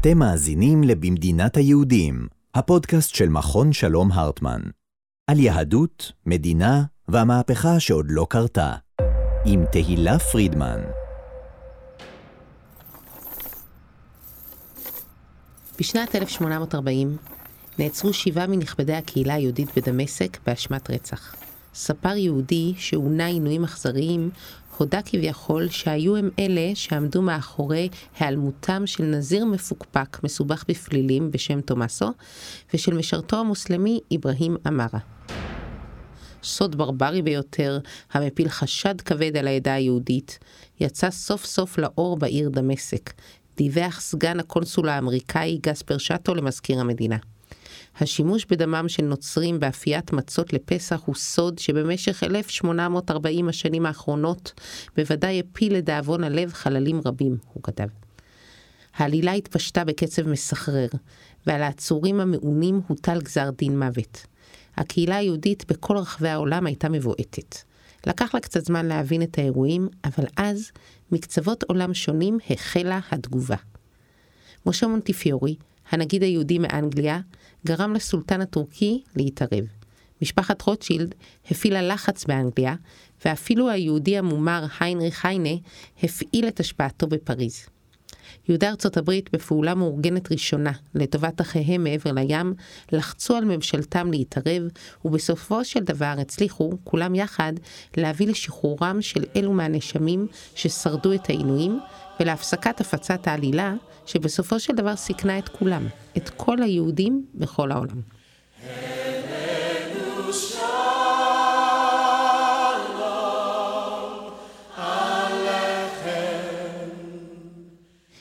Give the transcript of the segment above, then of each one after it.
אתם מאזינים ל"במדינת היהודים", הפודקאסט של מכון שלום הרטמן. על יהדות, מדינה והמהפכה שעוד לא קרתה. עם תהילה פרידמן. בשנת 1840 נעצרו שבעה מנכבדי הקהילה היהודית בדמשק באשמת רצח. ספר יהודי שעונה עינויים אכזריים הודה כביכול שהיו הם אלה שעמדו מאחורי היעלמותם של נזיר מפוקפק מסובך בפלילים בשם תומאסו, ושל משרתו המוסלמי אברהים אמרה. סוד ברברי ביותר, המפיל חשד כבד על העדה היהודית, יצא סוף סוף לאור בעיר דמשק, דיווח סגן הקונסול האמריקאי ג'ספר שאסו למזכיר המדינה. השימוש בדמם של נוצרים באפיית מצות לפסח הוא סוד שבמשך 1840 השנים האחרונות בוודאי הפיל לדאבון הלב חללים רבים, הוא כתב. העלילה התפשטה בקצב מסחרר, ועל העצורים המעונים הוטל גזר דין מוות. הקהילה היהודית בכל רחבי העולם הייתה מבועטת. לקח לה קצת זמן להבין את האירועים, אבל אז, מקצוות עולם שונים החלה התגובה. משה מונטיפיורי, הנגיד היהודי מאנגליה, גרם לסולטן הטורקי להתערב. משפחת רוטשילד הפעילה לחץ באנגליה, ואפילו היהודי המומר היינריך היינה הפעיל את השפעתו בפריז. יהודי ארצות הברית בפעולה מאורגנת ראשונה לטובת אחיהם מעבר לים, לחצו על ממשלתם להתערב, ובסופו של דבר הצליחו, כולם יחד, להביא לשחרורם של אלו מהנאשמים ששרדו את העינויים, ולהפסקת הפצת העלילה, שבסופו של דבר סיכנה את כולם, את כל היהודים בכל העולם.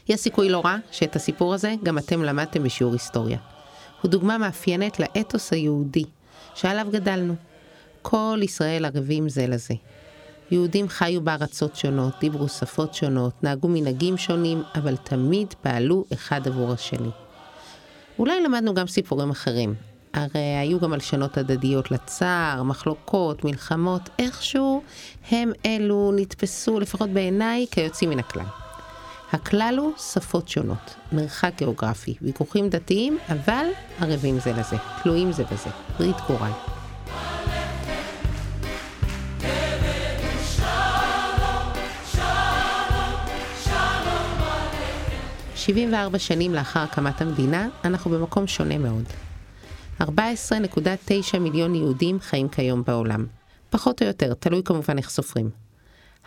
יש סיכוי לא רע שאת הסיפור הזה גם אתם למדתם בשיעור היסטוריה. הוא דוגמה מאפיינת לאתוס היהודי, שעליו גדלנו. כל ישראל ערבים זה לזה. יהודים חיו בארצות שונות, דיברו שפות שונות, נהגו מנהגים שונים, אבל תמיד פעלו אחד עבור השני. אולי למדנו גם סיפורים אחרים. הרי היו גם הלשנות הדדיות לצער, מחלוקות, מלחמות, איכשהו הם אלו נתפסו, לפחות בעיניי, כיוצאים מן הכלל. הכלל הוא שפות שונות, מרחק גיאוגרפי, ויכוחים דתיים, אבל ערבים זה לזה, תלויים זה בזה, ברית גורל. 74 שנים לאחר הקמת המדינה, אנחנו במקום שונה מאוד. 14.9 מיליון יהודים חיים כיום בעולם. פחות או יותר, תלוי כמובן איך סופרים.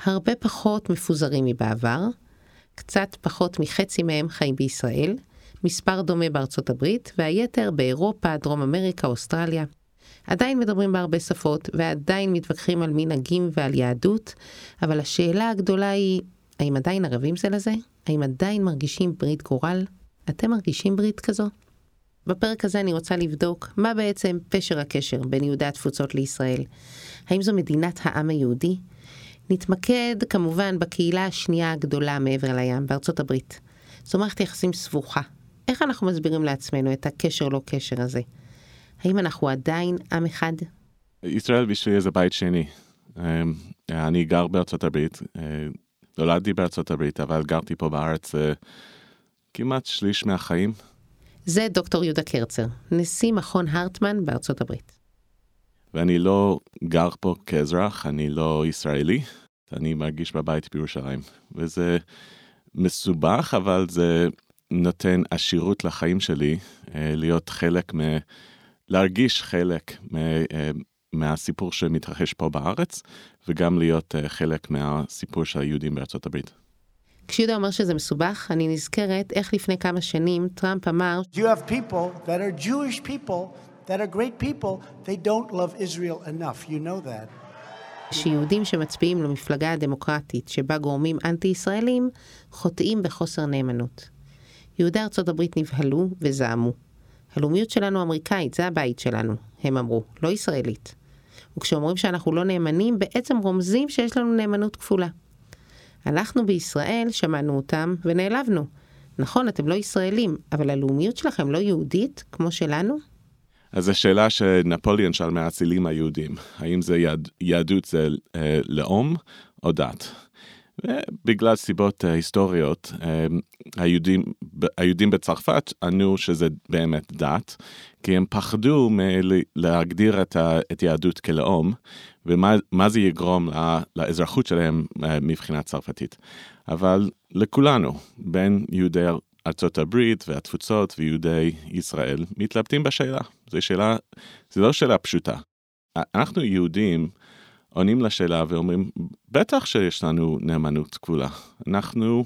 הרבה פחות מפוזרים מבעבר, קצת פחות מחצי מהם חיים בישראל, מספר דומה בארצות הברית, והיתר באירופה, דרום אמריקה, אוסטרליה. עדיין מדברים בהרבה שפות, ועדיין מתווכחים על מנהגים ועל יהדות, אבל השאלה הגדולה היא, האם עדיין ערבים זה לזה? האם עדיין מרגישים ברית גורל? אתם מרגישים ברית כזו? בפרק הזה אני רוצה לבדוק מה בעצם פשר הקשר בין יהודי התפוצות לישראל. האם זו מדינת העם היהודי? נתמקד כמובן בקהילה השנייה הגדולה מעבר לים, בארצות הברית. זו מערכת יחסים סבוכה. איך אנחנו מסבירים לעצמנו את הקשר לא קשר הזה? האם אנחנו עדיין עם אחד? ישראל בשבילי זה בית שני. אמ, אני גר בארצות הברית, אה, נולדתי בארצות הברית, אבל גרתי פה בארץ אה, כמעט שליש מהחיים. זה דוקטור יהודה קרצר, נשיא מכון הרטמן בארצות הברית. ואני לא גר פה כאזרח, אני לא ישראלי, אני מרגיש בבית בירושלים. וזה מסובך, אבל זה נותן עשירות לחיים שלי, אה, להיות חלק מ... להרגיש חלק. אה, מהסיפור שמתרחש פה בארץ, וגם להיות uh, חלק מהסיפור של היהודים בארצות הברית. כשיהודה אומר שזה מסובך, אני נזכרת איך לפני כמה שנים טראמפ אמר You have people that are Jewish people that are great people, they don't love Israel enough, you know that. שיהודים שמצביעים למפלגה הדמוקרטית שבה גורמים אנטי-ישראלים, חוטאים בחוסר נאמנות. יהודי ארצות הברית נבהלו וזעמו. הלאומיות שלנו אמריקאית, זה הבית שלנו, הם אמרו, לא ישראלית. וכשאומרים שאנחנו לא נאמנים, בעצם רומזים שיש לנו נאמנות כפולה. אנחנו בישראל, שמענו אותם ונעלבנו. נכון, אתם לא ישראלים, אבל הלאומיות שלכם לא יהודית כמו שלנו? אז השאלה שנפוליאון שאל מהאצילים היהודים, האם זה יהד, יהדות זה אה, לאום או דת? ובגלל סיבות אה, היסטוריות, אה, היהודים היהודים בצרפת ענו שזה באמת דת, כי הם פחדו מלהגדיר את, ה, את יהדות כלאום, ומה זה יגרום לאזרחות שלהם אה, מבחינה צרפתית. אבל לכולנו, בין יהודי ארצות הברית והתפוצות ויהודי ישראל, מתלבטים בשאלה. זו שאלה, זו לא שאלה פשוטה. אנחנו יהודים עונים לשאלה ואומרים, בטח שיש לנו נאמנות כפולה. אנחנו,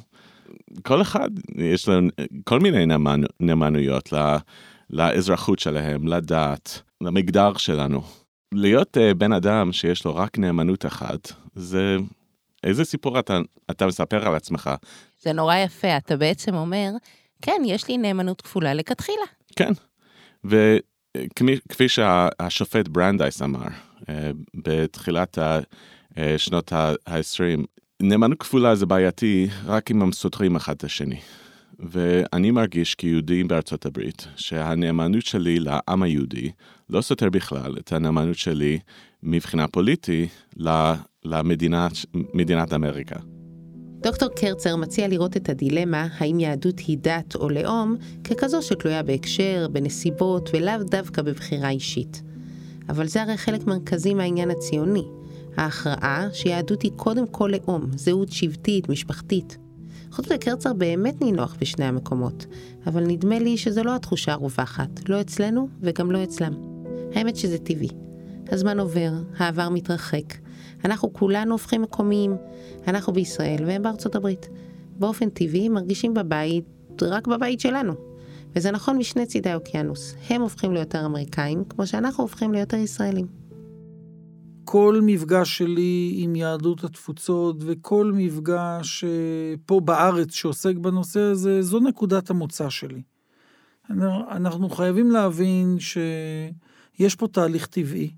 כל אחד, יש לנו כל מיני נאמנו, נאמנויות לה, לאזרחות שלהם, לדת, למגדר שלנו. להיות uh, בן אדם שיש לו רק נאמנות אחת, זה... איזה סיפור אתה, אתה מספר על עצמך? זה נורא יפה, אתה בעצם אומר, כן, יש לי נאמנות כפולה לכתחילה. כן, וכפי שהשופט ברנדייס אמר, בתחילת שנות ה-20, נאמנות כפולה זה בעייתי רק אם הם סותרים אחד את השני. ואני מרגיש כיהודי בארצות הברית, שהנאמנות שלי לעם היהודי לא סותר בכלל את הנאמנות שלי מבחינה פוליטי למדינת אמריקה. דוקטור קרצר מציע לראות את הדילמה האם יהדות היא דת או לאום ככזו שתלויה בהקשר, בנסיבות ולאו דווקא בבחירה אישית. אבל זה הרי חלק מרכזי מהעניין הציוני. ההכרעה שיהדות היא קודם כל לאום, זהות שבטית, משפחתית. חוץ מזה קרצר באמת נינוח בשני המקומות, אבל נדמה לי שזו לא התחושה הרווחת, לא אצלנו וגם לא אצלם. האמת שזה טבעי. הזמן עובר, העבר מתרחק. אנחנו כולנו הופכים מקומיים. אנחנו בישראל והם בארצות הברית. באופן טבעי מרגישים בבית, רק בבית שלנו. וזה נכון משני צידי האוקיינוס. הם הופכים ליותר אמריקאים, כמו שאנחנו הופכים ליותר ישראלים. כל מפגש שלי עם יהדות התפוצות וכל מפגש אה, פה בארץ שעוסק בנושא הזה, זו נקודת המוצא שלי. אנחנו חייבים להבין שיש פה תהליך טבעי.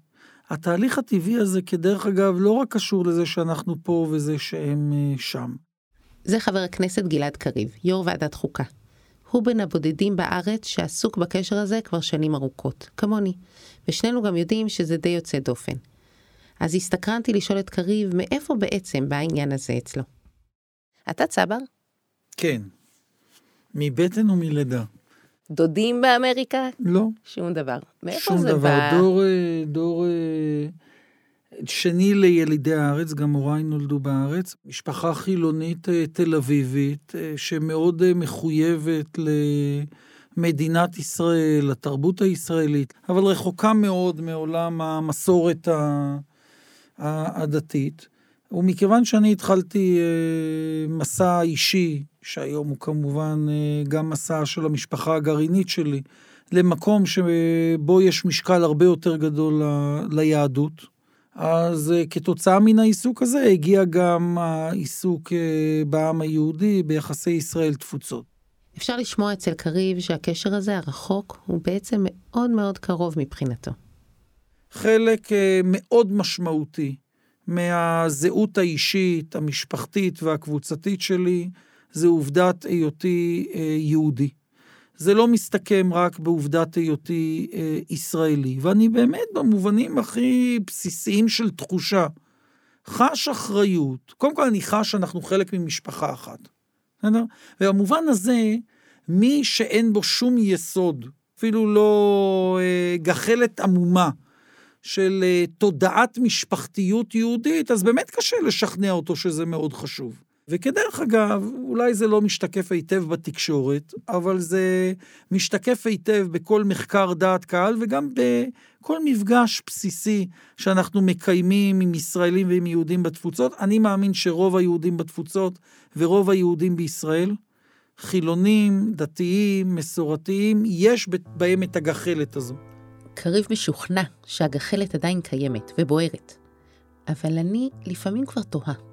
התהליך הטבעי הזה, כדרך אגב, לא רק קשור לזה שאנחנו פה וזה שהם אה, שם. זה חבר הכנסת גלעד קריב, יו"ר ועדת חוקה. הוא בין הבודדים בארץ שעסוק בקשר הזה כבר שנים ארוכות, כמוני, ושנינו גם יודעים שזה די יוצא דופן. אז הסתקרנתי לשאול את קריב מאיפה בעצם בא העניין הזה אצלו. אתה צבר? כן. מבטן ומלידה. דודים באמריקה? לא. שום דבר. מאיפה שום זה דבר. בא? דור, אה, דור אה, שני לילידי הארץ, גם הוריי נולדו בארץ. משפחה חילונית אה, תל אביבית, שמאוד מחויבת למדינת ישראל, לתרבות הישראלית, אבל רחוקה מאוד מעולם המסורת הדתית. ומכיוון שאני התחלתי מסע אישי שהיום הוא כמובן אה, גם מסע של המשפחה הגרעינית שלי, למקום שבו יש משקל הרבה יותר גדול ליהדות. אז אה, כתוצאה מן העיסוק הזה הגיע גם העיסוק אה, בעם היהודי ביחסי ישראל-תפוצות. אפשר לשמוע אצל קריב שהקשר הזה, הרחוק, הוא בעצם מאוד מאוד קרוב מבחינתו. חלק מאוד משמעותי מהזהות האישית, המשפחתית והקבוצתית שלי, זה עובדת היותי אה, יהודי. זה לא מסתכם רק בעובדת היותי אה, ישראלי. ואני באמת, במובנים הכי בסיסיים של תחושה, חש אחריות. קודם כל, אני חש שאנחנו חלק ממשפחה אחת. בסדר? ובמובן הזה, מי שאין בו שום יסוד, אפילו לא אה, גחלת עמומה, של אה, תודעת משפחתיות יהודית, אז באמת קשה לשכנע אותו שזה מאוד חשוב. וכדרך אגב, אולי זה לא משתקף היטב בתקשורת, אבל זה משתקף היטב בכל מחקר דעת קהל וגם בכל מפגש בסיסי שאנחנו מקיימים עם ישראלים ועם יהודים בתפוצות. אני מאמין שרוב היהודים בתפוצות ורוב היהודים בישראל, חילונים, דתיים, מסורתיים, יש בהם את הגחלת הזו. קריב משוכנע שהגחלת עדיין קיימת ובוערת. אבל אני לפעמים כבר תוהה.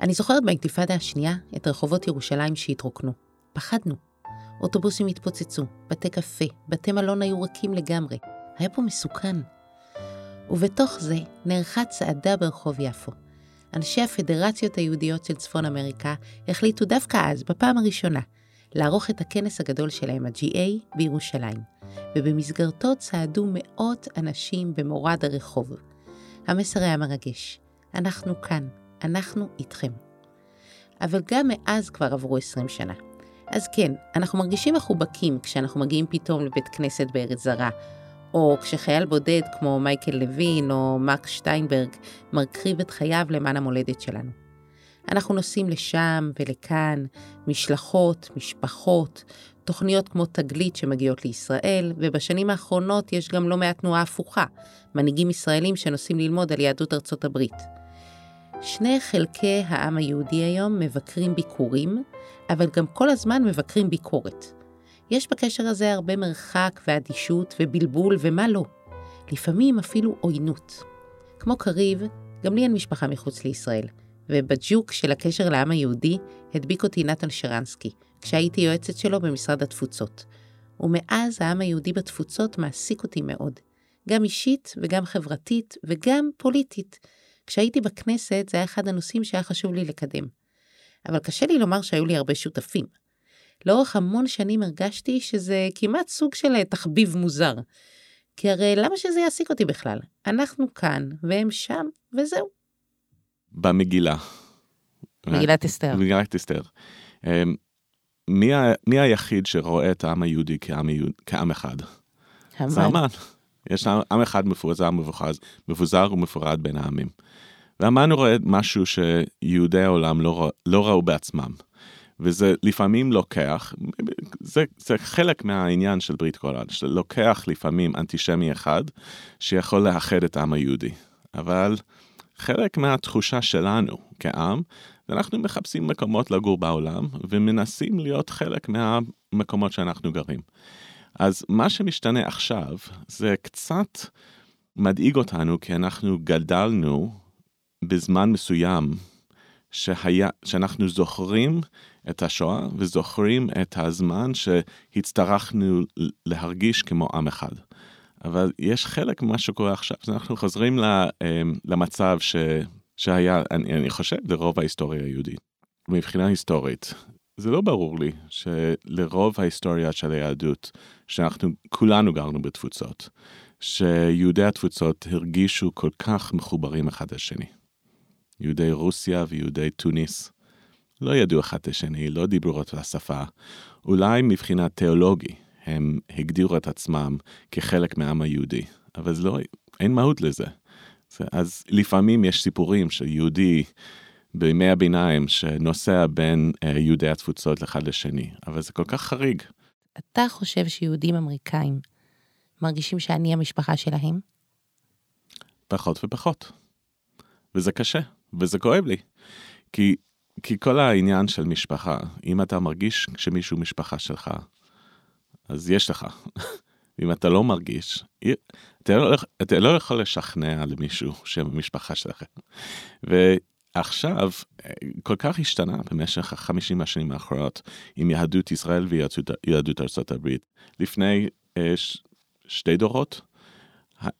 אני זוכרת באינתיפאדה השנייה את רחובות ירושלים שהתרוקנו. פחדנו. אוטובוסים התפוצצו, בתי קפה, בתי מלון היו ריקים לגמרי. היה פה מסוכן. ובתוך זה נערכה צעדה ברחוב יפו. אנשי הפדרציות היהודיות של צפון אמריקה החליטו דווקא אז, בפעם הראשונה, לערוך את הכנס הגדול שלהם, ה-GA, בירושלים, ובמסגרתו צעדו מאות אנשים במורד הרחוב. המסר היה מרגש. אנחנו כאן, אנחנו איתכם. אבל גם מאז כבר עברו 20 שנה. אז כן, אנחנו מרגישים מחובקים כשאנחנו מגיעים פתאום לבית כנסת בארץ זרה, או כשחייל בודד כמו מייקל לוין או מקס שטיינברג מקריב את חייו למען המולדת שלנו. אנחנו נוסעים לשם ולכאן, משלחות, משפחות, תוכניות כמו תגלית שמגיעות לישראל, ובשנים האחרונות יש גם לא מעט תנועה הפוכה, מנהיגים ישראלים שנוסעים ללמוד על יהדות ארצות הברית. שני חלקי העם היהודי היום מבקרים ביקורים, אבל גם כל הזמן מבקרים ביקורת. יש בקשר הזה הרבה מרחק ואדישות ובלבול ומה לא. לפעמים אפילו עוינות. כמו קריב, גם לי אין משפחה מחוץ לישראל, ובג'וק של הקשר לעם היהודי הדביק אותי נתן שרנסקי, כשהייתי יועצת שלו במשרד התפוצות. ומאז העם היהודי בתפוצות מעסיק אותי מאוד, גם אישית וגם חברתית וגם פוליטית. כשהייתי בכנסת זה היה אחד הנושאים שהיה חשוב לי לקדם. אבל קשה לי לומר שהיו לי הרבה שותפים. לאורך המון שנים הרגשתי שזה כמעט סוג של אה, תחביב מוזר. כי הרי למה שזה יעסיק אותי בכלל? אנחנו כאן, והם שם, וזהו. במגילה. מגילת אסתר. מגילת אסתר. אמ, מי, ה, מי היחיד שרואה את העם היהודי כעם, יהוד, כעם אחד? זה המן. יש עם אחד מפוזר, מבוזר ומפורד בין העמים. והמן רואה משהו שיהודי העולם לא, לא ראו בעצמם. וזה לפעמים לוקח, זה, זה חלק מהעניין של ברית קולן, שלוקח לפעמים אנטישמי אחד שיכול לאחד את העם היהודי. אבל חלק מהתחושה שלנו כעם, אנחנו מחפשים מקומות לגור בעולם ומנסים להיות חלק מהמקומות שאנחנו גרים. אז מה שמשתנה עכשיו זה קצת מדאיג אותנו כי אנחנו גדלנו בזמן מסוים שהיה, שאנחנו זוכרים את השואה וזוכרים את הזמן שהצטרכנו להרגיש כמו עם אחד. אבל יש חלק ממה שקורה עכשיו, אנחנו חוזרים אמ, למצב ש, שהיה, אני, אני חושב, לרוב ההיסטוריה היהודית. מבחינה היסטורית, זה לא ברור לי שלרוב ההיסטוריה של היהדות, שאנחנו כולנו גרנו בתפוצות, שיהודי התפוצות הרגישו כל כך מחוברים אחד לשני. יהודי רוסיה ויהודי טוניס לא ידעו אחד את השני, לא דיברו אותה שפה. אולי מבחינה תיאולוגי הם הגדירו את עצמם כחלק מהעם היהודי, אבל לא, אין מהות לזה. אז לפעמים יש סיפורים של יהודי בימי הביניים שנוסע בין אה, יהודי התפוצות אחד לשני, אבל זה כל כך חריג. אתה חושב שיהודים אמריקאים מרגישים שאני המשפחה שלהם? פחות ופחות. וזה קשה, וזה כואב לי. כי, כי כל העניין של משפחה, אם אתה מרגיש שמישהו משפחה שלך, אז יש לך. אם אתה לא מרגיש, אתה לא, אתה לא יכול לשכנע למישהו שהם המשפחה שלכם. ועכשיו, כל כך השתנה במשך החמישים השנים האחרונות עם יהדות ישראל ויהדות ארצות הברית. לפני אה, ש, שתי דורות,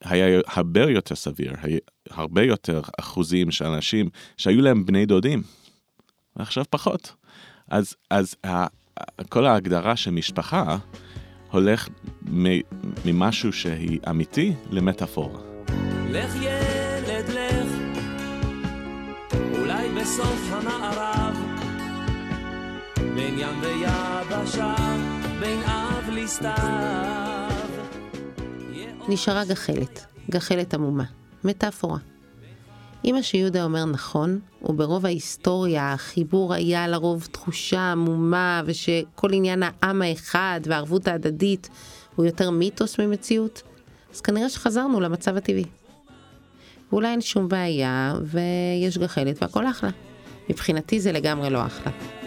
היה הרבה יותר סביר, היה הרבה יותר אחוזים של אנשים שהיו להם בני דודים, ועכשיו פחות. אז, אז כל ההגדרה של משפחה הולך ממשהו שהיא אמיתי למטאפורה. לך ילד לך, אולי בסוף המערב, בין ים ויבשה, בין אב לסתיו. נשארה גחלת, גחלת עמומה, מטאפורה. אם מה שיהודה אומר נכון, וברוב ההיסטוריה החיבור היה לרוב תחושה עמומה, ושכל עניין העם האחד והערבות ההדדית הוא יותר מיתוס ממציאות, אז כנראה שחזרנו למצב הטבעי. ואולי אין שום בעיה, ויש גחלת והכל אחלה. מבחינתי זה לגמרי לא אחלה.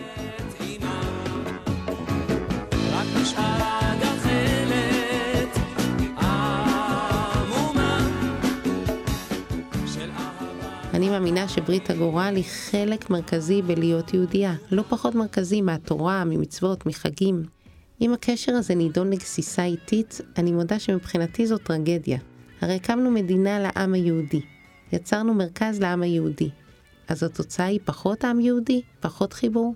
מאמינה שברית הגורל היא חלק מרכזי בלהיות יהודייה, לא פחות מרכזי מהתורה, ממצוות, מחגים. אם הקשר הזה נידון לגסיסה איטית, אני מודה שמבחינתי זו טרגדיה. הרי הקמנו מדינה לעם היהודי. יצרנו מרכז לעם היהודי. אז התוצאה היא פחות עם יהודי? פחות חיבור?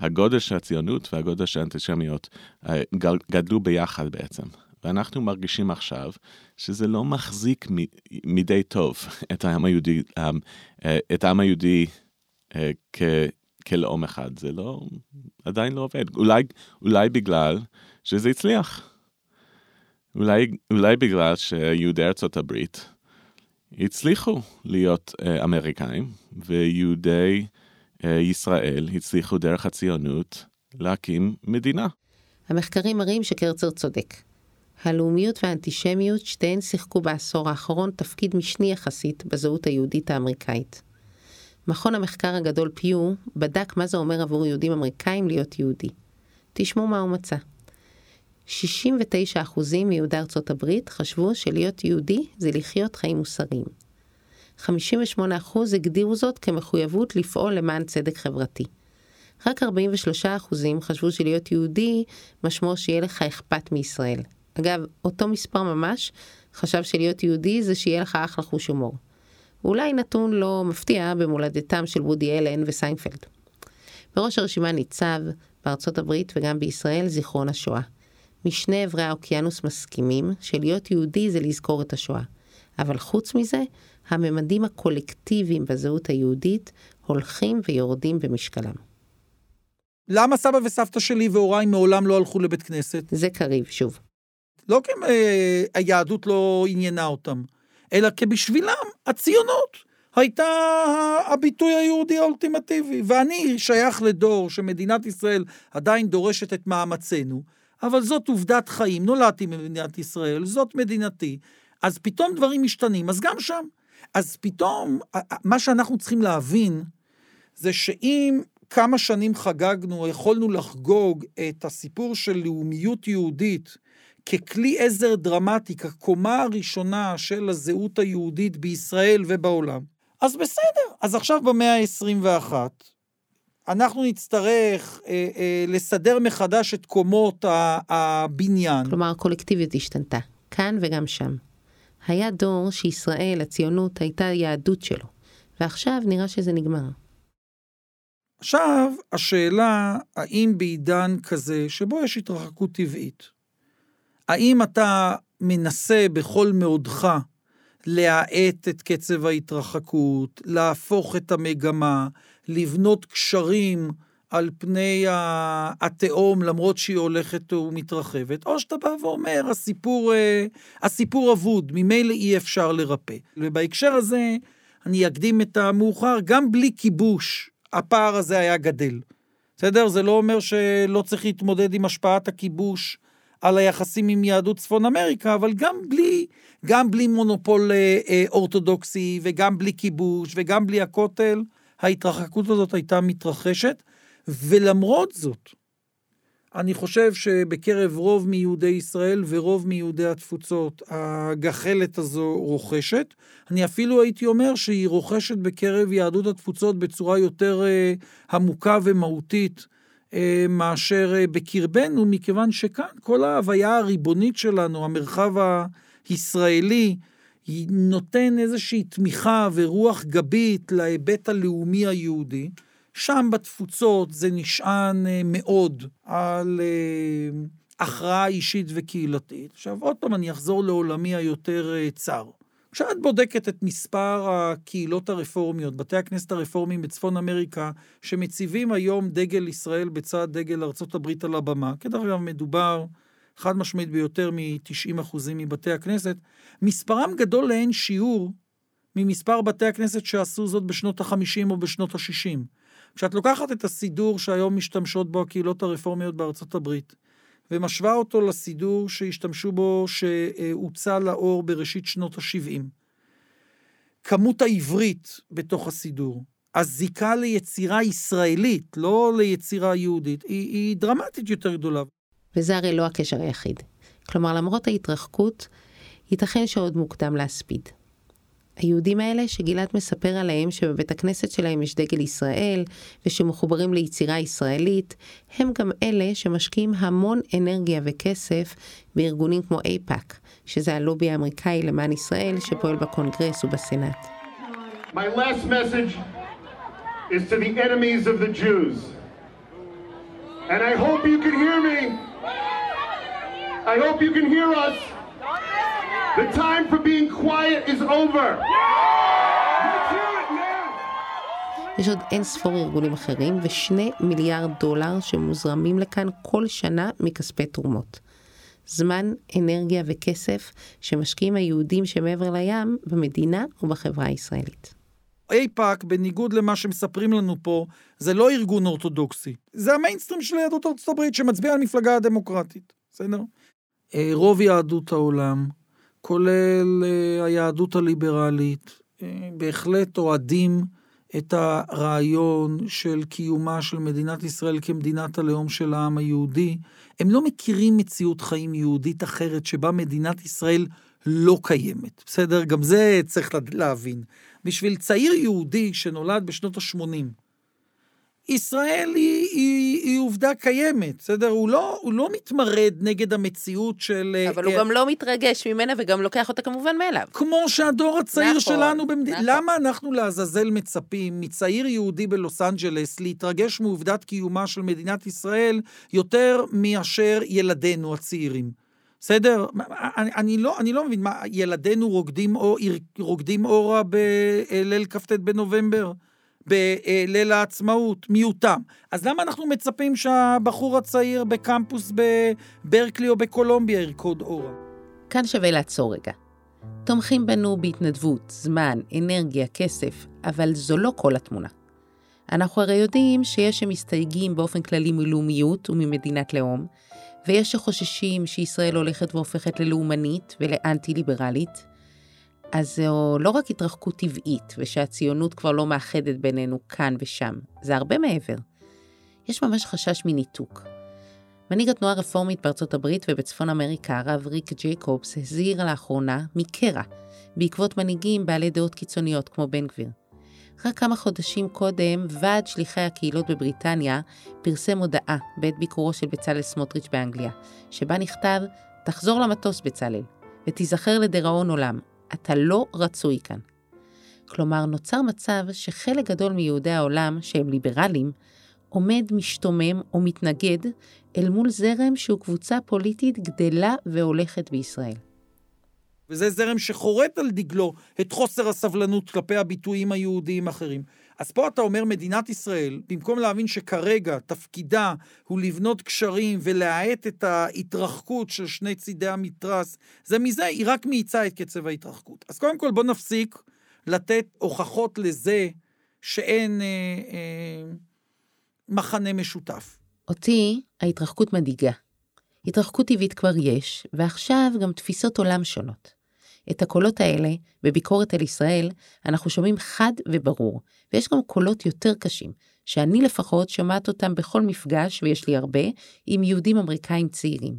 הגודל של הציונות והגודל של האנטישמיות אה, גדלו ביחד בעצם. ואנחנו מרגישים עכשיו שזה לא מחזיק מדי טוב את העם היהודי, אה, את העם היהודי אה, כלאום אחד, זה לא, עדיין לא עובד. אולי, אולי בגלל שזה הצליח. אולי, אולי בגלל שיהודי ארצות הברית הצליחו להיות uh, אמריקאים, ויהודי ישראל הצליחו דרך הציונות להקים מדינה. המחקרים מראים שקרצר צודק. הלאומיות והאנטישמיות שתיהן שיחקו בעשור האחרון תפקיד משני יחסית בזהות היהודית האמריקאית. מכון המחקר הגדול פיו בדק מה זה אומר עבור יהודים אמריקאים להיות יהודי. תשמעו מה הוא מצא. 69% מיהודי ארצות הברית חשבו שלהיות יהודי זה לחיות חיים מוסריים. 58% הגדירו זאת כמחויבות לפעול למען צדק חברתי. רק 43% חשבו שלהיות יהודי משמעו שיהיה לך אכפת מישראל. אגב, אותו מספר ממש חשב שלהיות יהודי זה שיהיה לך אחלה חוש הומור. אולי נתון לא מפתיע במולדתם של וודי אלן וסיינפלד. בראש הרשימה ניצב, בארצות הברית וגם בישראל, זיכרון השואה. משני אברי האוקיינוס מסכימים שלהיות יהודי זה לזכור את השואה. אבל חוץ מזה, הממדים הקולקטיביים בזהות היהודית הולכים ויורדים במשקלם. למה סבא וסבתא שלי והוריי מעולם לא הלכו לבית כנסת? זה קריב, שוב. לא כי אה, היהדות לא עניינה אותם, אלא כי בשבילם הציונות הייתה הביטוי היהודי האולטימטיבי. ואני שייך לדור שמדינת ישראל עדיין דורשת את מאמצינו, אבל זאת עובדת חיים, נולדתי במדינת ישראל, זאת מדינתי, אז פתאום דברים משתנים, אז גם שם. אז פתאום, מה שאנחנו צריכים להבין, זה שאם כמה שנים חגגנו, יכולנו לחגוג את הסיפור של לאומיות יהודית ככלי עזר דרמטי, כקומה הראשונה של הזהות היהודית בישראל ובעולם, אז בסדר. אז עכשיו במאה ה-21, אנחנו נצטרך אה, אה, לסדר מחדש את קומות הבניין. כלומר, הקולקטיביות השתנתה, כאן וגם שם. היה דור שישראל, הציונות, הייתה יהדות שלו, ועכשיו נראה שזה נגמר. עכשיו, השאלה, האם בעידן כזה, שבו יש התרחקות טבעית, האם אתה מנסה בכל מאודך להאט את קצב ההתרחקות, להפוך את המגמה, לבנות קשרים על פני התהום, למרות שהיא הולכת ומתרחבת, או שאתה בא ואומר, הסיפור, אה, הסיפור אבוד, ממילא אי אפשר לרפא. ובהקשר הזה, אני אקדים את המאוחר, גם בלי כיבוש, הפער הזה היה גדל. בסדר? זה לא אומר שלא צריך להתמודד עם השפעת הכיבוש על היחסים עם יהדות צפון אמריקה, אבל גם בלי, גם בלי מונופול אה, אה, אורתודוקסי, וגם בלי כיבוש, וגם בלי הכותל, ההתרחקות הזאת הייתה מתרחשת, ולמרות זאת, אני חושב שבקרב רוב מיהודי ישראל ורוב מיהודי התפוצות, הגחלת הזו רוכשת. אני אפילו הייתי אומר שהיא רוכשת בקרב יהדות התפוצות בצורה יותר uh, עמוקה ומהותית מאשר uh, בקרבנו, מכיוון שכאן כל ההוויה הריבונית שלנו, המרחב הישראלי, נותן איזושהי תמיכה ורוח גבית להיבט הלאומי היהודי. שם בתפוצות זה נשען אה, מאוד על אה, הכרעה אישית וקהילתית. עכשיו, עוד פעם, אני אחזור לעולמי היותר אה, צר. כשאת בודקת את מספר הקהילות הרפורמיות, בתי הכנסת הרפורמיים בצפון אמריקה, שמציבים היום דגל ישראל בצד דגל ארצות הברית על הבמה, כדרך אגב מדובר חד משמעית ביותר מ-90% מבתי הכנסת, מספרם גדול לאין שיעור ממספר בתי הכנסת שעשו זאת בשנות ה-50 או בשנות ה-60. כשאת לוקחת את הסידור שהיום משתמשות בו הקהילות הרפורמיות בארצות הברית, ומשווה אותו לסידור שהשתמשו בו, שהוצא לאור בראשית שנות ה-70, כמות העברית בתוך הסידור, הזיקה ליצירה ישראלית, לא ליצירה יהודית, היא, היא דרמטית יותר גדולה. וזה הרי לא הקשר היחיד. כלומר, למרות ההתרחקות, ייתכן שעוד מוקדם להספיד. היהודים האלה שגלעד מספר עליהם שבבית הכנסת שלהם יש דגל ישראל ושמחוברים ליצירה ישראלית, הם גם אלה שמשקיעים המון אנרגיה וכסף בארגונים כמו אייפאק, שזה הלובי האמריקאי למען ישראל שפועל בקונגרס ובסנאט. The time for being quiet is over. יש עוד אין ספור ארגונים אחרים ושני מיליארד דולר שמוזרמים לכאן כל שנה מכספי תרומות. זמן, אנרגיה וכסף שמשקיעים היהודים שמעבר לים במדינה ובחברה הישראלית. אייפאק, בניגוד למה שמספרים לנו פה, זה לא ארגון אורתודוקסי. זה המיינסטרים של יהדות ארצות הברית שמצביע על מפלגה הדמוקרטית, בסדר? אה, רוב יהדות העולם, כולל אה, היהדות הליברלית, אה, בהחלט אוהדים את הרעיון של קיומה של מדינת ישראל כמדינת הלאום של העם היהודי. הם לא מכירים מציאות חיים יהודית אחרת שבה מדינת ישראל לא קיימת, בסדר? גם זה צריך להבין. בשביל צעיר יהודי שנולד בשנות ה-80, ישראל היא, היא, היא עובדה קיימת, בסדר? הוא לא, הוא לא מתמרד נגד המציאות של... אבל הוא uh, גם לא מתרגש ממנה וגם לוקח אותה כמובן מאליו. כמו שהדור הצעיר נכון, שלנו במדינה... נכון. למה אנחנו לעזאזל מצפים מצעיר יהודי בלוס אנג'לס להתרגש מעובדת קיומה של מדינת ישראל יותר מאשר ילדינו הצעירים? בסדר? אני, אני, לא, אני לא מבין, מה, ילדינו רוקדים, רוקדים אורה בליל כ"ט בנובמבר? בליל העצמאות, מיעוטם. אז למה אנחנו מצפים שהבחור הצעיר בקמפוס בברקלי או בקולומביה ירקוד אורה? כאן שווה לעצור רגע. תומכים בנו בהתנדבות, זמן, אנרגיה, כסף, אבל זו לא כל התמונה. אנחנו הרי יודעים שיש שמסתייגים באופן כללי מלאומיות וממדינת לאום, ויש שחוששים שישראל הולכת והופכת ללאומנית ולאנטי-ליברלית, אז זו לא רק התרחקות טבעית, ושהציונות כבר לא מאחדת בינינו כאן ושם, זה הרבה מעבר. יש ממש חשש מניתוק. מנהיג התנועה הרפורמית בארצות הברית ובצפון אמריקה, הרב ריק ג'ייקובס, הזהיר לאחרונה מקרע, בעקבות מנהיגים בעלי דעות קיצוניות כמו בן גביר. רק כמה חודשים קודם, ועד שליחי הקהילות בבריטניה פרסם הודעה בעת ביקורו של בצלאל סמוטריץ' באנגליה, שבה נכתב, תחזור למטוס בצלאל, ותיזכר לדיראון עולם, אתה לא רצוי כאן. כלומר, נוצר מצב שחלק גדול מיהודי העולם, שהם ליברלים, עומד משתומם או מתנגד אל מול זרם שהוא קבוצה פוליטית גדלה והולכת בישראל. וזה זרם שחורט על דגלו את חוסר הסבלנות כלפי הביטויים היהודיים האחרים. אז פה אתה אומר, מדינת ישראל, במקום להבין שכרגע תפקידה הוא לבנות קשרים ולהאט את ההתרחקות של שני צידי המתרס, זה מזה, היא רק מאיצה את קצב ההתרחקות. אז קודם כל בוא נפסיק לתת הוכחות לזה שאין אה, אה, מחנה משותף. אותי ההתרחקות מדאיגה. התרחקות טבעית כבר יש, ועכשיו גם תפיסות עולם שונות. את הקולות האלה, בביקורת על ישראל, אנחנו שומעים חד וברור, ויש גם קולות יותר קשים, שאני לפחות שומעת אותם בכל מפגש, ויש לי הרבה, עם יהודים אמריקאים צעירים.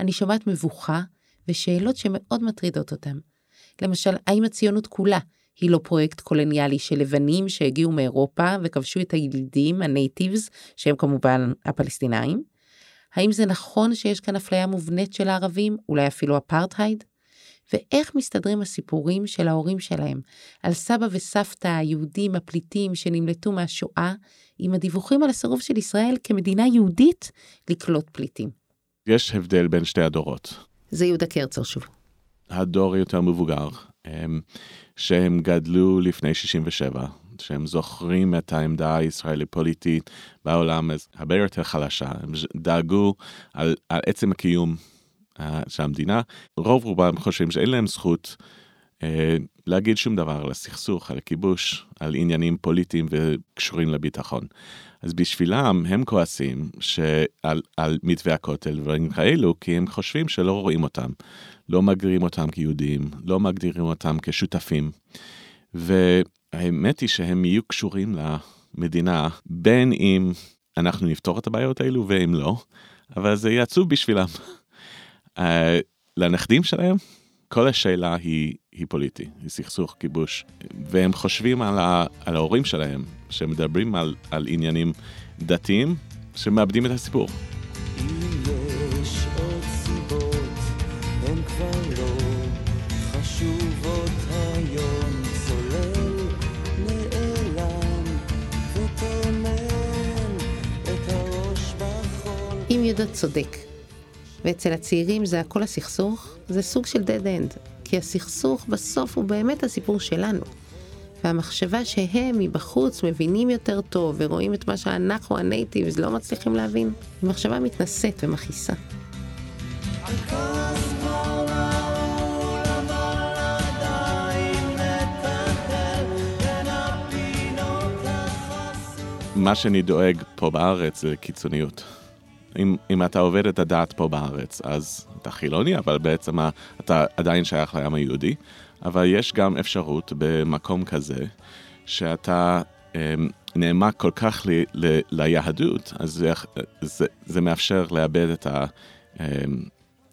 אני שומעת מבוכה ושאלות שמאוד מטרידות אותם. למשל, האם הציונות כולה היא לא פרויקט קולוניאלי של לבנים שהגיעו מאירופה וכבשו את הילידים, הנייטיבס, שהם כמובן הפלסטינאים? האם זה נכון שיש כאן אפליה מובנית של הערבים, אולי אפילו אפרטהייד? ואיך מסתדרים הסיפורים של ההורים שלהם על סבא וסבתא היהודים הפליטים שנמלטו מהשואה, עם הדיווחים על הסירוב של ישראל כמדינה יהודית לקלוט פליטים. יש הבדל בין שתי הדורות. זה יהודה קרצר שוב. הדור יותר מבוגר, הם, שהם גדלו לפני 67, שהם זוכרים את העמדה הישראלית פוליטית בעולם הרבה יותר חלשה, הם דאגו על, על עצם הקיום של המדינה, רוב רובם חושבים שאין להם זכות אה, להגיד שום דבר על הסכסוך, על הכיבוש, על עניינים פוליטיים וקשורים לביטחון. אז בשבילם הם כועסים שעל, על מתווה הכותל ודברים כאלו, כי הם חושבים שלא רואים אותם, לא מגדירים אותם כיהודים, לא מגדירים אותם כשותפים. והאמת היא שהם יהיו קשורים למדינה, בין אם אנחנו נפתור את הבעיות האלו ואם לא, אבל זה יהיה עצוב בשבילם. Uh, לנכדים שלהם, כל השאלה היא, היא פוליטי, היא סכסוך כיבוש, והם חושבים על, ה, על ההורים שלהם, שמדברים על, על עניינים דתיים, שמאבדים את הסיפור. אם יהודה צודק, ואצל הצעירים זה הכל הסכסוך, זה סוג של dead end, כי הסכסוך בסוף הוא באמת הסיפור שלנו. והמחשבה שהם מבחוץ מבינים יותר טוב ורואים את מה שאנחנו הנייטיבס לא מצליחים להבין, היא מחשבה מתנשאת ומכעיסה. מה שאני דואג פה בארץ זה קיצוניות. אם, אם אתה עובד את הדת פה בארץ, אז אתה חילוני, אבל בעצם אתה עדיין שייך לעם היהודי. אבל יש גם אפשרות במקום כזה, שאתה אמ, נעמק כל כך ל, ל, ליהדות, אז זה, זה, זה מאפשר לאבד את, ה, אמ,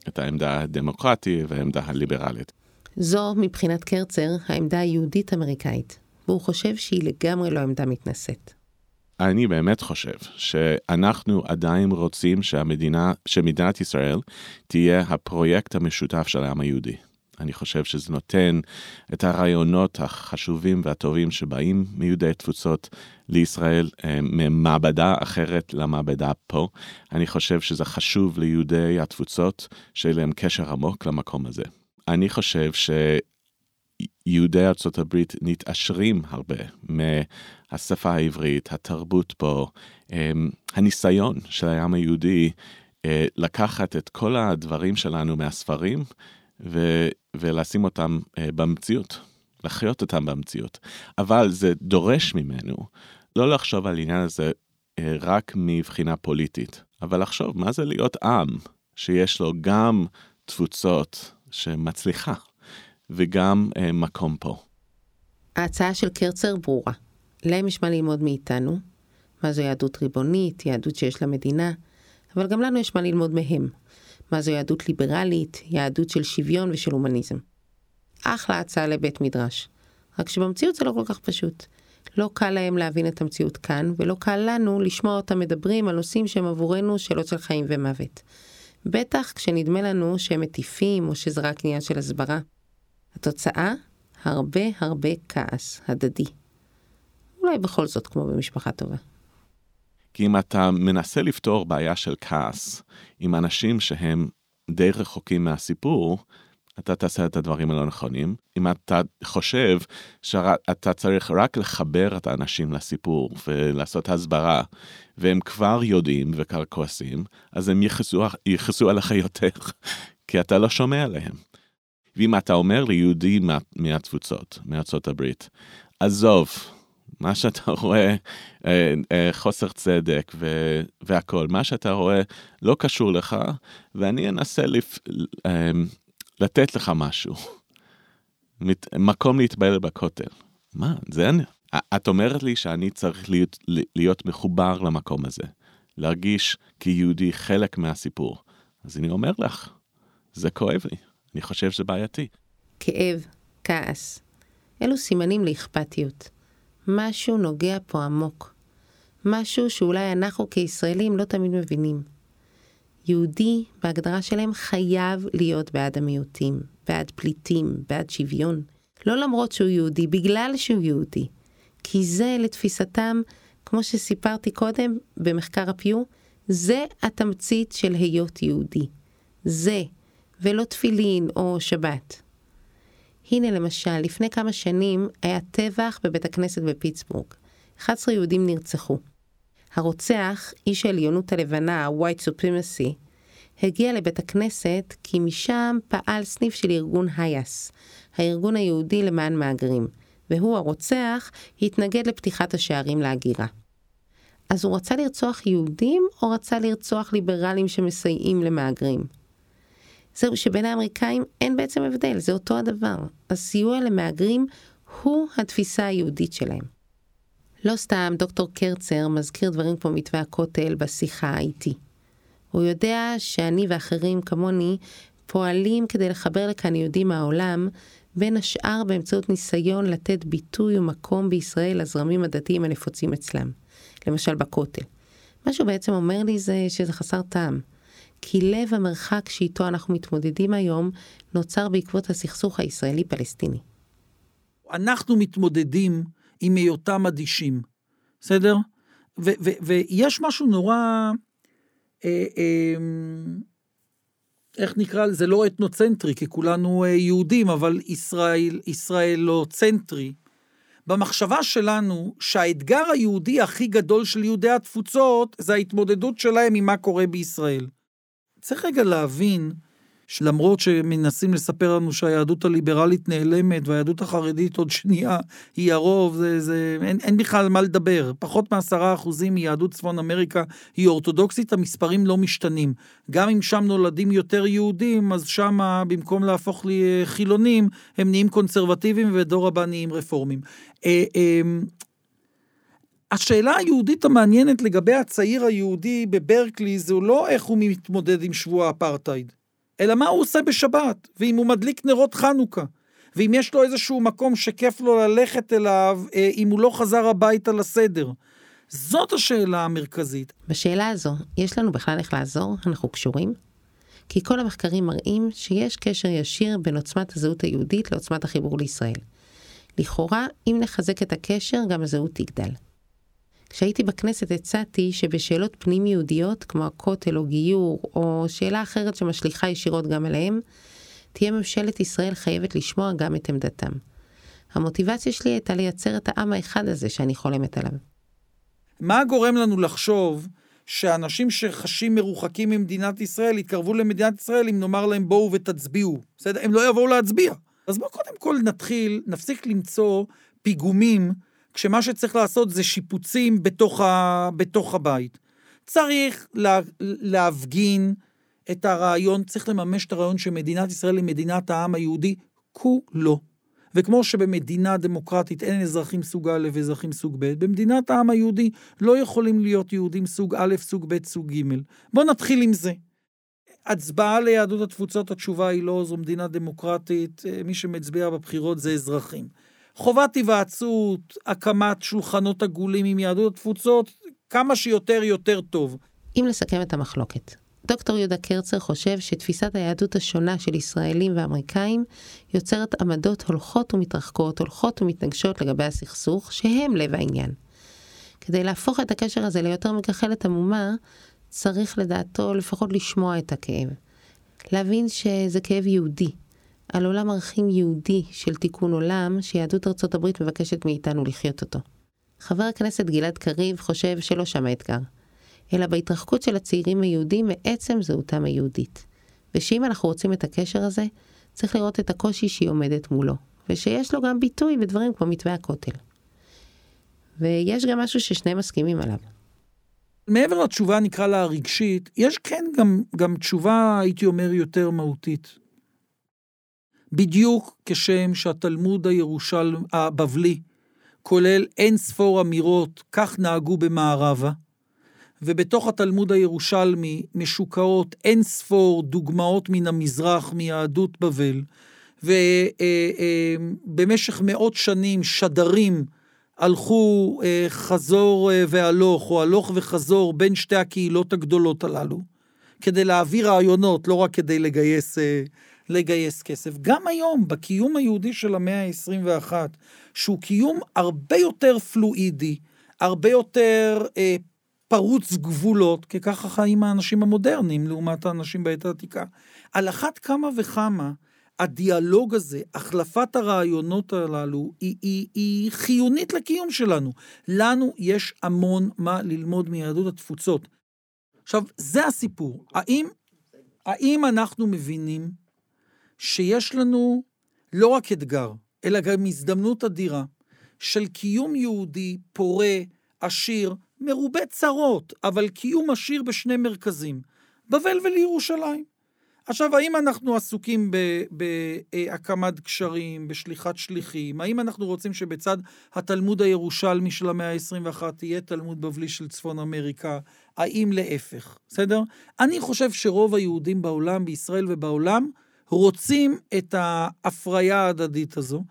את העמדה הדמוקרטית והעמדה הליברלית. זו, מבחינת קרצר, העמדה היהודית-אמריקאית, והוא חושב שהיא לגמרי לא עמדה מתנשאת. אני באמת חושב שאנחנו עדיין רוצים שהמדינה, שמדינת ישראל תהיה הפרויקט המשותף של העם היהודי. אני חושב שזה נותן את הרעיונות החשובים והטובים שבאים מיהודי תפוצות לישראל, אה, ממעבדה אחרת למעבדה פה. אני חושב שזה חשוב ליהודי התפוצות, שיהיה להם קשר עמוק למקום הזה. אני חושב ש... יהודי ארצות הברית נתעשרים הרבה מהשפה העברית, התרבות פה, אמ, הניסיון של העם היהודי אה, לקחת את כל הדברים שלנו מהספרים ו- ולשים אותם אה, במציאות, לחיות אותם במציאות. אבל זה דורש ממנו לא לחשוב על העניין הזה אה, רק מבחינה פוליטית, אבל לחשוב מה זה להיות עם שיש לו גם תפוצות שמצליחה. וגם מקום פה. ההצעה של קרצר ברורה. להם יש מה ללמוד מאיתנו, מה זו יהדות ריבונית, יהדות שיש לה מדינה, אבל גם לנו יש מה ללמוד מהם. מה זו יהדות ליברלית, יהדות של שוויון ושל הומניזם. אחלה הצעה לבית מדרש. רק שבמציאות זה לא כל כך פשוט. לא קל להם להבין את המציאות כאן, ולא קל לנו לשמוע אותם מדברים על נושאים שהם עבורנו שאלות של חיים ומוות. בטח כשנדמה לנו שהם מטיפים, או שזה רק עניין של הסברה. התוצאה, הרבה הרבה כעס הדדי. אולי בכל זאת כמו במשפחה טובה. כי אם אתה מנסה לפתור בעיה של כעס עם אנשים שהם די רחוקים מהסיפור, אתה תעשה את הדברים הלא נכונים. אם אתה חושב שאתה צריך רק לחבר את האנשים לסיפור ולעשות הסברה, והם כבר יודעים וכבר כועסים, אז הם יכעסו עליך יותר, כי אתה לא שומע עליהם. ואם אתה אומר ליהודי מה, מהתפוצות, מארצות הברית, עזוב, מה שאתה רואה, אה, אה, חוסר צדק ו, והכול, מה שאתה רואה לא קשור לך, ואני אנסה לפ, אה, לתת לך משהו. מקום להתפלל בכותל. מה, זה אני. את אומרת לי שאני צריך להיות, להיות מחובר למקום הזה, להרגיש כיהודי חלק מהסיפור. אז אני אומר לך, זה כואב לי. אני חושב שזה בעייתי. כאב, כעס, אלו סימנים לאכפתיות. משהו נוגע פה עמוק. משהו שאולי אנחנו כישראלים לא תמיד מבינים. יהודי, בהגדרה שלהם, חייב להיות בעד המיעוטים, בעד פליטים, בעד שוויון. לא למרות שהוא יהודי, בגלל שהוא יהודי. כי זה, לתפיסתם, כמו שסיפרתי קודם במחקר הפיו, זה התמצית של היות יהודי. זה ולא תפילין או שבת. הנה למשל, לפני כמה שנים היה טבח בבית הכנסת בפיטסבורג. 11 יהודים נרצחו. הרוצח, איש העליונות הלבנה, ה-white supremacy, הגיע לבית הכנסת כי משם פעל סניף של ארגון היאס, הארגון היהודי למען מהגרים, והוא, הרוצח, התנגד לפתיחת השערים להגירה. אז הוא רצה לרצוח יהודים או רצה לרצוח ליברלים שמסייעים למהגרים? זהו שבין האמריקאים אין בעצם הבדל, זה אותו הדבר. הסיוע למהגרים הוא התפיסה היהודית שלהם. לא סתם דוקטור קרצר מזכיר דברים כמו מתווה הכותל בשיחה איתי. הוא יודע שאני ואחרים כמוני פועלים כדי לחבר לכאן יהודים מהעולם, בין השאר באמצעות ניסיון לתת ביטוי ומקום בישראל לזרמים הדתיים הנפוצים אצלם. למשל בכותל. מה שהוא בעצם אומר לי זה שזה חסר טעם. כי לב המרחק שאיתו אנחנו מתמודדים היום נוצר בעקבות הסכסוך הישראלי-פלסטיני. אנחנו מתמודדים עם היותם אדישים, בסדר? ויש משהו נורא, אה, אה, איך נקרא לזה? לא אתנוצנטרי, כי כולנו אה, יהודים, אבל ישראל, ישראלוצנטרי, במחשבה שלנו שהאתגר היהודי הכי גדול של יהודי התפוצות זה ההתמודדות שלהם עם מה קורה בישראל. צריך רגע להבין שלמרות שמנסים לספר לנו שהיהדות הליברלית נעלמת והיהדות החרדית עוד שנייה היא הרוב, זה, זה, אין, אין בכלל מה לדבר. פחות מעשרה אחוזים מיהדות צפון אמריקה היא אורתודוקסית, המספרים לא משתנים. גם אם שם נולדים יותר יהודים, אז שם במקום להפוך לחילונים, הם נהיים קונסרבטיביים ודור הבא נהיים רפורמים. השאלה היהודית המעניינת לגבי הצעיר היהודי בברקלי זה לא איך הוא מתמודד עם שבוע האפרטהייד. אלא מה הוא עושה בשבת, ואם הוא מדליק נרות חנוכה, ואם יש לו איזשהו מקום שכיף לו ללכת אליו, אה, אם הוא לא חזר הביתה לסדר. זאת השאלה המרכזית. בשאלה הזו, יש לנו בכלל איך לעזור? אנחנו קשורים? כי כל המחקרים מראים שיש קשר ישיר בין עוצמת הזהות היהודית לעוצמת החיבור לישראל. לכאורה, אם נחזק את הקשר, גם הזהות תגדל. כשהייתי בכנסת הצעתי שבשאלות פנים יהודיות, כמו הכותל או גיור, או שאלה אחרת שמשליכה ישירות גם אליהם, תהיה ממשלת ישראל חייבת לשמוע גם את עמדתם. המוטיבציה שלי הייתה לייצר את העם האחד הזה שאני חולמת עליו. מה גורם לנו לחשוב שאנשים שחשים מרוחקים ממדינת ישראל יתקרבו למדינת ישראל אם נאמר להם בואו ותצביעו? בסדר? הם לא יבואו להצביע. אז בואו קודם כל נתחיל, נפסיק למצוא פיגומים כשמה שצריך לעשות זה שיפוצים בתוך, ה, בתוך הבית. צריך לה, להפגין את הרעיון, צריך לממש את הרעיון שמדינת ישראל היא מדינת העם היהודי כולו. וכמו שבמדינה דמוקרטית אין אזרחים סוג א' ואזרחים סוג ב', במדינת העם היהודי לא יכולים להיות יהודים סוג א', סוג ב', סוג ג'. בואו נתחיל עם זה. הצבעה ליהדות התפוצות, התשובה היא לא, זו מדינה דמוקרטית, מי שמצביע בבחירות זה אזרחים. חובת היוועצות, הקמת שולחנות עגולים עם יהדות התפוצות, כמה שיותר יותר טוב. אם לסכם את המחלוקת, דוקטור יהודה קרצר חושב שתפיסת היהדות השונה של ישראלים ואמריקאים יוצרת עמדות הולכות ומתרחקות, הולכות ומתנגשות לגבי הסכסוך, שהם לב העניין. כדי להפוך את הקשר הזה ליותר מגחלת עמומה, צריך לדעתו לפחות לשמוע את הכאב. להבין שזה כאב יהודי, על עולם ערכים יהודי של תיקון עולם, שיהדות ארצות הברית מבקשת מאיתנו לחיות אותו. חבר הכנסת גלעד קריב חושב שלא שם האתגר, אלא בהתרחקות של הצעירים היהודים מעצם זהותם היהודית. ושאם אנחנו רוצים את הקשר הזה, צריך לראות את הקושי שהיא עומדת מולו, ושיש לו גם ביטוי בדברים כמו מתווה הכותל. ויש גם משהו ששניהם מסכימים עליו. מעבר לתשובה, נקרא לה הרגשית, יש כן גם, גם תשובה, הייתי אומר, יותר מהותית. בדיוק כשם שהתלמוד הירושלמי, הבבלי, כולל אין ספור אמירות, כך נהגו במערבה, ובתוך התלמוד הירושלמי משוקעות אין ספור דוגמאות מן המזרח, מיהדות בבל, ובמשך מאות שנים שדרים הלכו אה, חזור אה, והלוך, או הלוך וחזור בין שתי הקהילות הגדולות הללו, כדי להעביר רעיונות, לא רק כדי לגייס אה, לגייס כסף. גם היום, בקיום היהודי של המאה ה-21, שהוא קיום הרבה יותר פלואידי, הרבה יותר אה, פרוץ גבולות, כי ככה חיים האנשים המודרניים לעומת האנשים בעת העתיקה. על אחת כמה וכמה, הדיאלוג הזה, החלפת הרעיונות הללו, היא, היא, היא חיונית לקיום שלנו. לנו יש המון מה ללמוד מיהדות התפוצות. עכשיו, זה הסיפור. האם, האם אנחנו מבינים שיש לנו לא רק אתגר, אלא גם הזדמנות אדירה של קיום יהודי פורה, עשיר, מרובה צרות, אבל קיום עשיר בשני מרכזים, בבל ולירושלים. עכשיו, האם אנחנו עסוקים בהקמת גשרים, בשליחת שליחים? האם אנחנו רוצים שבצד התלמוד הירושלמי של המאה ה-21 תהיה תלמוד בבלי של צפון אמריקה? האם להפך? בסדר? אני חושב שרוב היהודים בעולם, בישראל ובעולם, רוצים את ההפריה ההדדית הזו.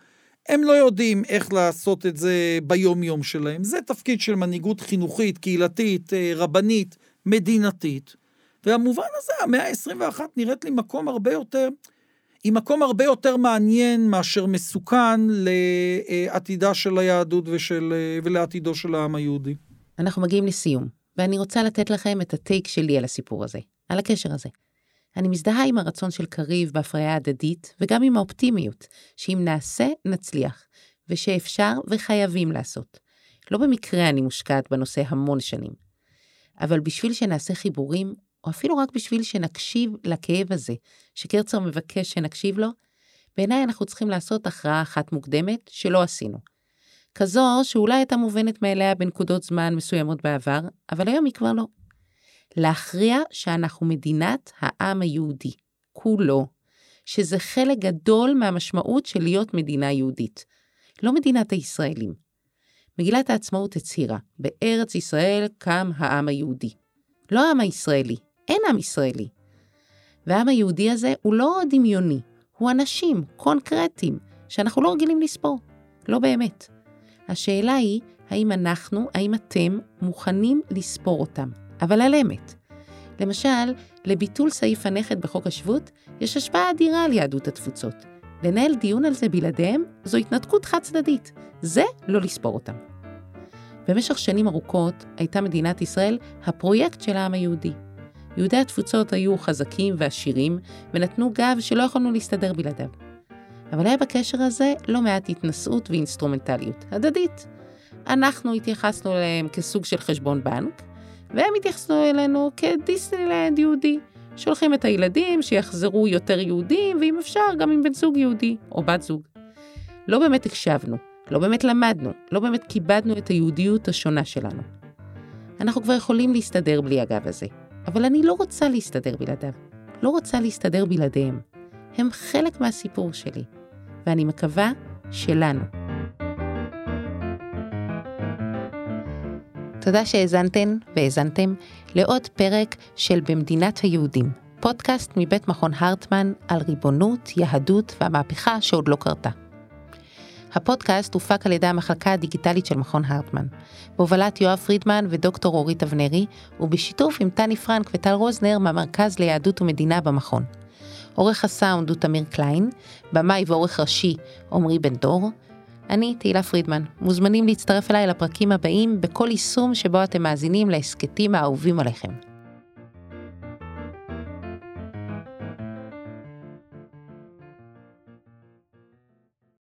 הם לא יודעים איך לעשות את זה ביום-יום שלהם. זה תפקיד של מנהיגות חינוכית, קהילתית, אה, רבנית, מדינתית. והמובן הזה, המאה ה-21 נראית לי מקום הרבה יותר, היא מקום הרבה יותר מעניין מאשר מסוכן לעתידה של היהדות ושל, אה, ולעתידו של העם היהודי. אנחנו מגיעים לסיום, ואני רוצה לתת לכם את הטייק שלי על הסיפור הזה, על הקשר הזה. אני מזדהה עם הרצון של קריב בהפריה הדדית, וגם עם האופטימיות, שאם נעשה, נצליח. ושאפשר וחייבים לעשות. לא במקרה אני מושקעת בנושא המון שנים. אבל בשביל שנעשה חיבורים, או אפילו רק בשביל שנקשיב לכאב הזה, שקרצר מבקש שנקשיב לו, בעיניי אנחנו צריכים לעשות הכרעה אחת מוקדמת שלא עשינו. כזו שאולי הייתה מובנת מאליה בנקודות זמן מסוימות בעבר, אבל היום היא כבר לא. להכריע שאנחנו מדינת העם היהודי, כולו, שזה חלק גדול מהמשמעות של להיות מדינה יהודית, לא מדינת הישראלים. מגילת העצמאות הצהירה, בארץ ישראל קם העם היהודי. לא העם הישראלי, אין עם ישראלי. והעם היהודי הזה הוא לא דמיוני, הוא אנשים קונקרטיים שאנחנו לא רגילים לספור. לא באמת. השאלה היא, האם אנחנו, האם אתם, מוכנים לספור אותם, אבל על אמת. למשל, לביטול סעיף הנכד בחוק השבות, יש השפעה אדירה על יהדות התפוצות. לנהל דיון על זה בלעדיהם, זו התנתקות חד צדדית. זה לא לספור אותם. במשך שנים ארוכות הייתה מדינת ישראל הפרויקט של העם היהודי. יהודי התפוצות היו חזקים ועשירים, ונתנו גב שלא יכולנו להסתדר בלעדיו. אבל היה בקשר הזה לא מעט התנשאות ואינסטרומנטליות, הדדית. אנחנו התייחסנו אליהם כסוג של חשבון בנק, והם התייחסו אלינו כדיסנילנד יהודי. שולחים את הילדים שיחזרו יותר יהודים, ואם אפשר, גם עם בן זוג יהודי, או בת זוג. לא באמת הקשבנו, לא באמת למדנו, לא באמת כיבדנו את היהודיות השונה שלנו. אנחנו כבר יכולים להסתדר בלי הגב הזה, אבל אני לא רוצה להסתדר בלעדיו. לא רוצה להסתדר בלעדיהם. הם חלק מהסיפור שלי, ואני מקווה שלנו. תודה שהאזנתן והאזנתם לעוד פרק של במדינת היהודים, פודקאסט מבית מכון הרטמן על ריבונות, יהדות והמהפכה שעוד לא קרתה. הפודקאסט הופק על ידי המחלקה הדיגיטלית של מכון הרטמן, בהובלת יואב פרידמן ודוקטור אורית אבנרי, ובשיתוף עם טני פרנק וטל רוזנר מהמרכז ליהדות ומדינה במכון. עורך הסאונד הוא תמיר קליין, במאי ועורך ראשי עמרי בן דור. אני תהילה פרידמן, מוזמנים להצטרף אליי לפרקים הבאים בכל יישום שבו אתם מאזינים להסכתים האהובים עליכם.